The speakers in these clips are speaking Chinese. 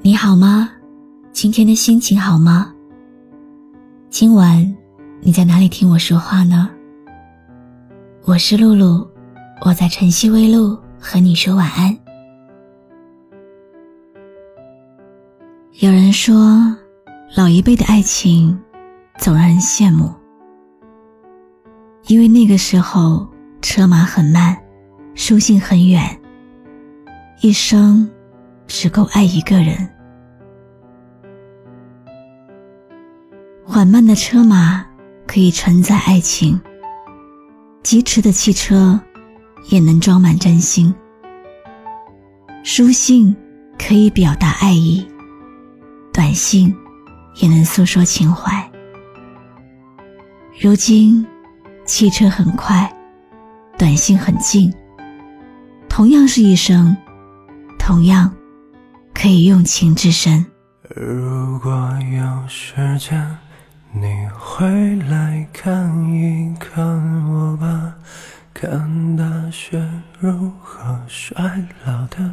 你好吗？今天的心情好吗？今晚你在哪里听我说话呢？我是露露，我在晨曦微露和你说晚安。有人说，老一辈的爱情总让人羡慕，因为那个时候车马很慢，书信很远，一生只够爱一个人。缓慢的车马可以承载爱情，疾驰的汽车也能装满真心。书信可以表达爱意，短信也能诉说情怀。如今，汽车很快，短信很近，同样是一生，同样可以用情至深。如果有时间。你回来看一看我吧，看大雪如何衰老的，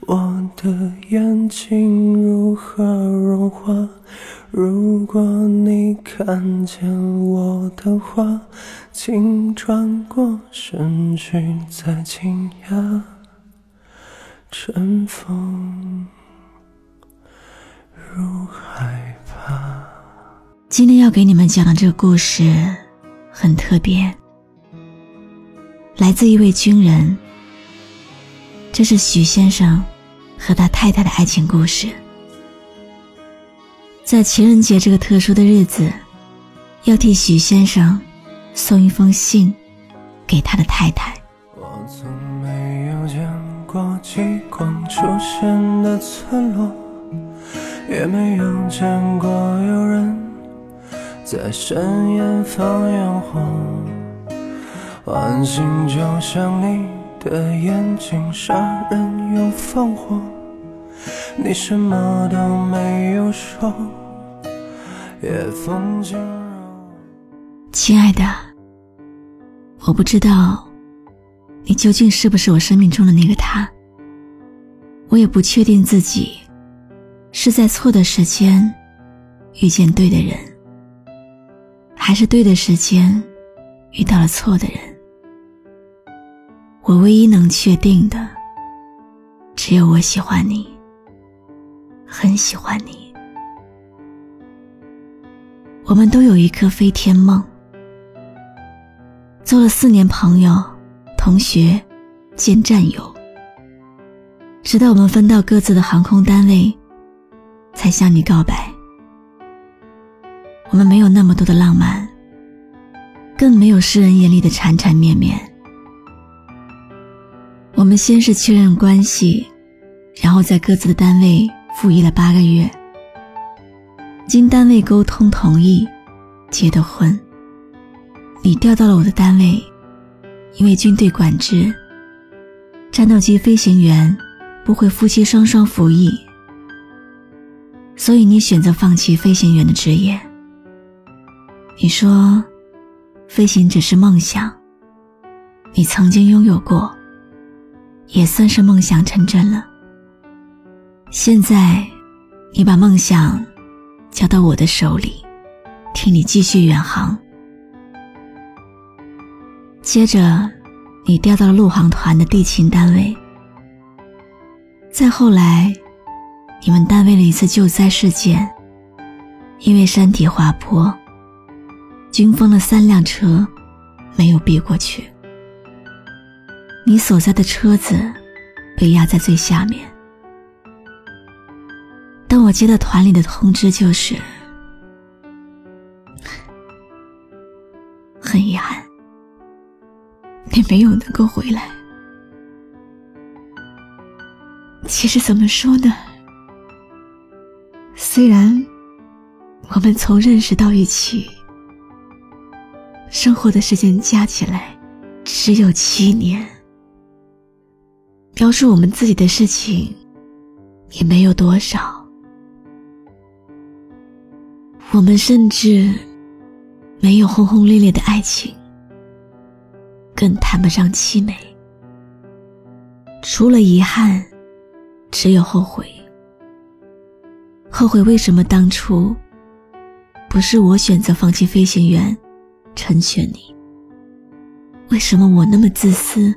我的眼睛如何融化。如果你看见我的话，请转过身去，再惊。尘封，如害怕。今天要给你们讲的这个故事很特别，来自一位军人。这是许先生和他太太的爱情故事。在情人节这个特殊的日子，要替许先生送一封信给他的太太。过极光出现的村落，也没有见过有人。在深夜放烟火，晚星就像你的眼睛，杀人又放火。你什么都没有说，夜风轻柔。亲爱的，我不知道你究竟是不是我生命中的那个他，我也不确定自己是在错的时间遇见对的人。还是对的时间，遇到了错的人。我唯一能确定的，只有我喜欢你，很喜欢你。我们都有一颗飞天梦，做了四年朋友、同学兼战友，直到我们分到各自的航空单位，才向你告白。我们没有那么多的浪漫，更没有世人眼里的缠缠绵绵。我们先是确认关系，然后在各自的单位服役了八个月。经单位沟通同意，结的婚。你调到了我的单位，因为军队管制，战斗机飞行员不会夫妻双双服役，所以你选择放弃飞行员的职业。你说，飞行只是梦想。你曾经拥有过，也算是梦想成真了。现在，你把梦想交到我的手里，替你继续远航。接着，你调到了陆航团的地勤单位。再后来，你们单位的一次救灾事件，因为山体滑坡。军方的三辆车没有避过去，你所在的车子被压在最下面。当我接到团里的通知，就是很遗憾，也没有能够回来。其实怎么说呢？虽然我们从认识到一起。生活的时间加起来只有七年，描述我们自己的事情也没有多少，我们甚至没有轰轰烈烈的爱情，更谈不上凄美。除了遗憾，只有后悔。后悔为什么当初不是我选择放弃飞行员，成全你？为什么我那么自私？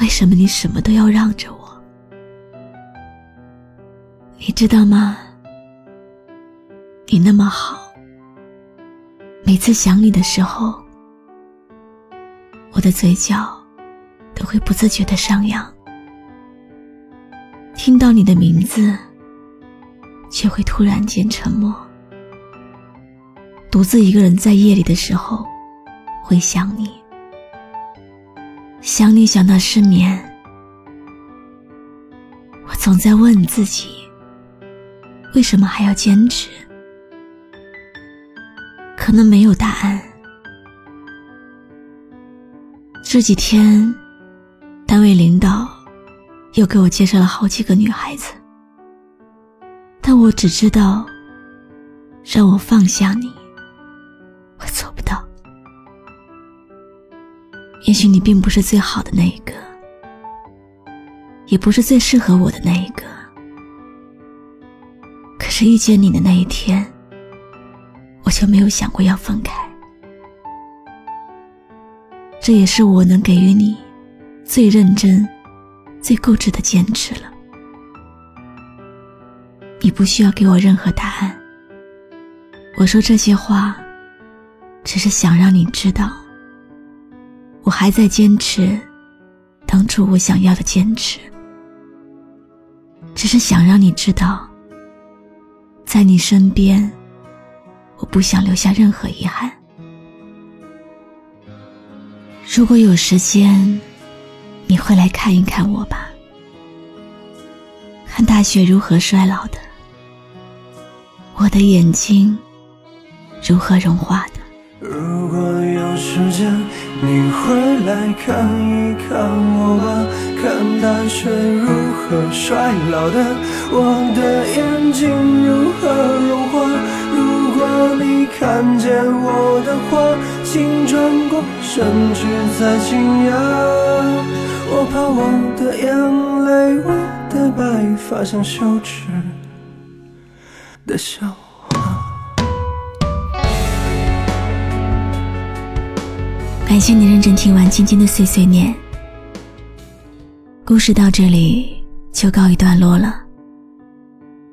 为什么你什么都要让着我？你知道吗？你那么好，每次想你的时候，我的嘴角都会不自觉的上扬。听到你的名字，却会突然间沉默。独自一个人在夜里的时候，会想你。想你想到失眠，我总在问自己：为什么还要坚持？可能没有答案。这几天，单位领导又给我介绍了好几个女孩子，但我只知道，让我放下你，我做不到。也许你并不是最好的那一个，也不是最适合我的那一个。可是遇见你的那一天，我就没有想过要分开。这也是我能给予你最认真、最固执的坚持了。你不需要给我任何答案。我说这些话，只是想让你知道。我还在坚持当初我想要的坚持，只是想让你知道，在你身边，我不想留下任何遗憾。如果有时间，你会来看一看我吧，看大雪如何衰老的，我的眼睛如何融化的。如果有时间，你会来看一看我吧，看大雪如何衰老的，我的眼睛如何融化。你看见我的话，请转过身去再惊讶。我怕我的眼泪，我的白发像羞耻的笑。感谢你认真听完今天的碎碎念，故事到这里就告一段落了。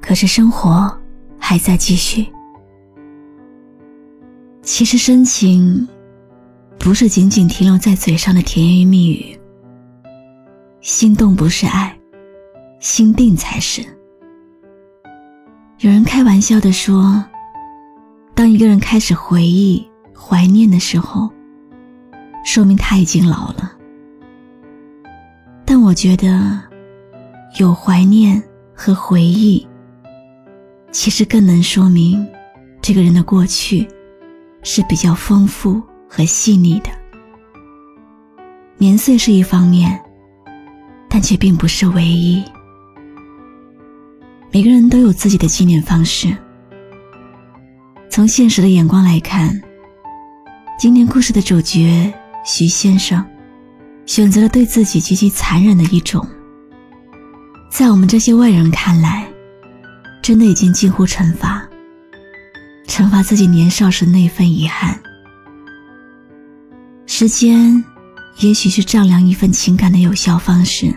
可是生活还在继续。其实深情，不是仅仅停留在嘴上的甜言蜜语。心动不是爱，心定才是。有人开玩笑的说，当一个人开始回忆、怀念的时候。说明他已经老了，但我觉得，有怀念和回忆，其实更能说明这个人的过去是比较丰富和细腻的。年岁是一方面，但却并不是唯一。每个人都有自己的纪念方式。从现实的眼光来看，今天故事的主角。徐先生选择了对自己极其残忍的一种，在我们这些外人看来，真的已经近乎惩罚，惩罚自己年少时那份遗憾。时间，也许是丈量一份情感的有效方式，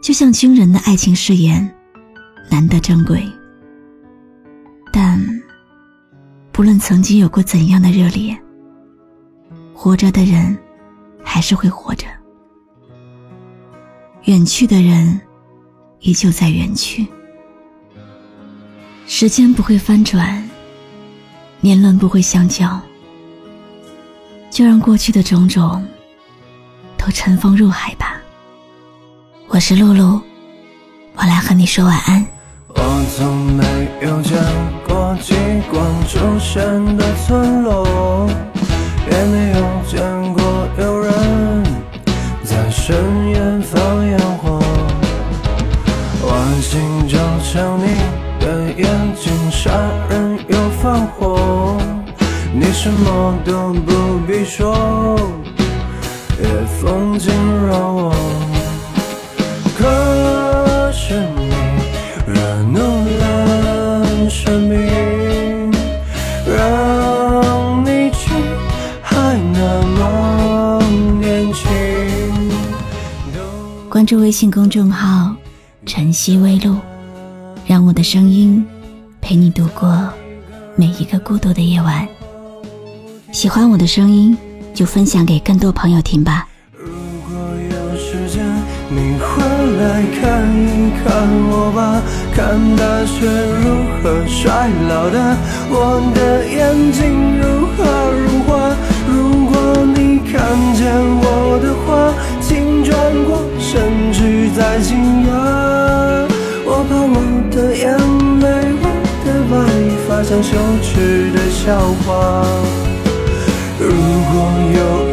就像军人的爱情誓言，难得珍贵。但，不论曾经有过怎样的热烈。活着的人，还是会活着；远去的人，依旧在远去。时间不会翻转，年轮不会相交，就让过去的种种都尘封入海吧。我是露露，我来和你说晚安。我从没有见过极光出现的村落。也没什么？都不必说，夜风惊扰我。可是你惹怒了神明，让你去还那么？年轻。关注微信公众号“晨曦微露”，让我的声音陪你度过。每一个孤独的夜晚。喜欢我的声音，就分享给更多朋友听吧。如果有时间，你回来看一看我吧，看大雪如何衰老的，我的眼睛如何融化。如果你看见我的话，请转过身去再惊讶。我怕我的眼泪，我的白发像羞耻的笑话。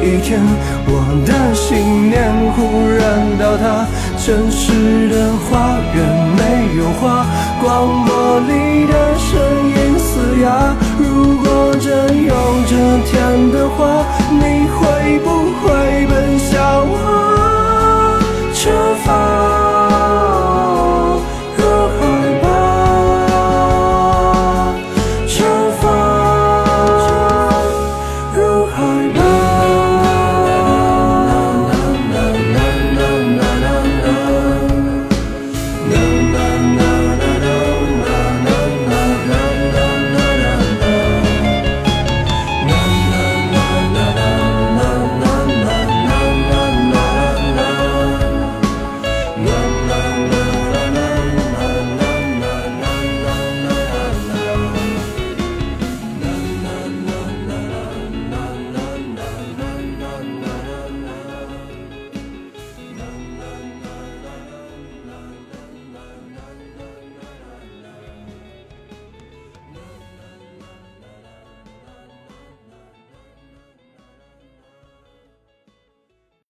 一天我的信念忽然倒塌，城市的花园没有花，广播里的声音嘶哑。如果真有这天的话，你会不会奔向？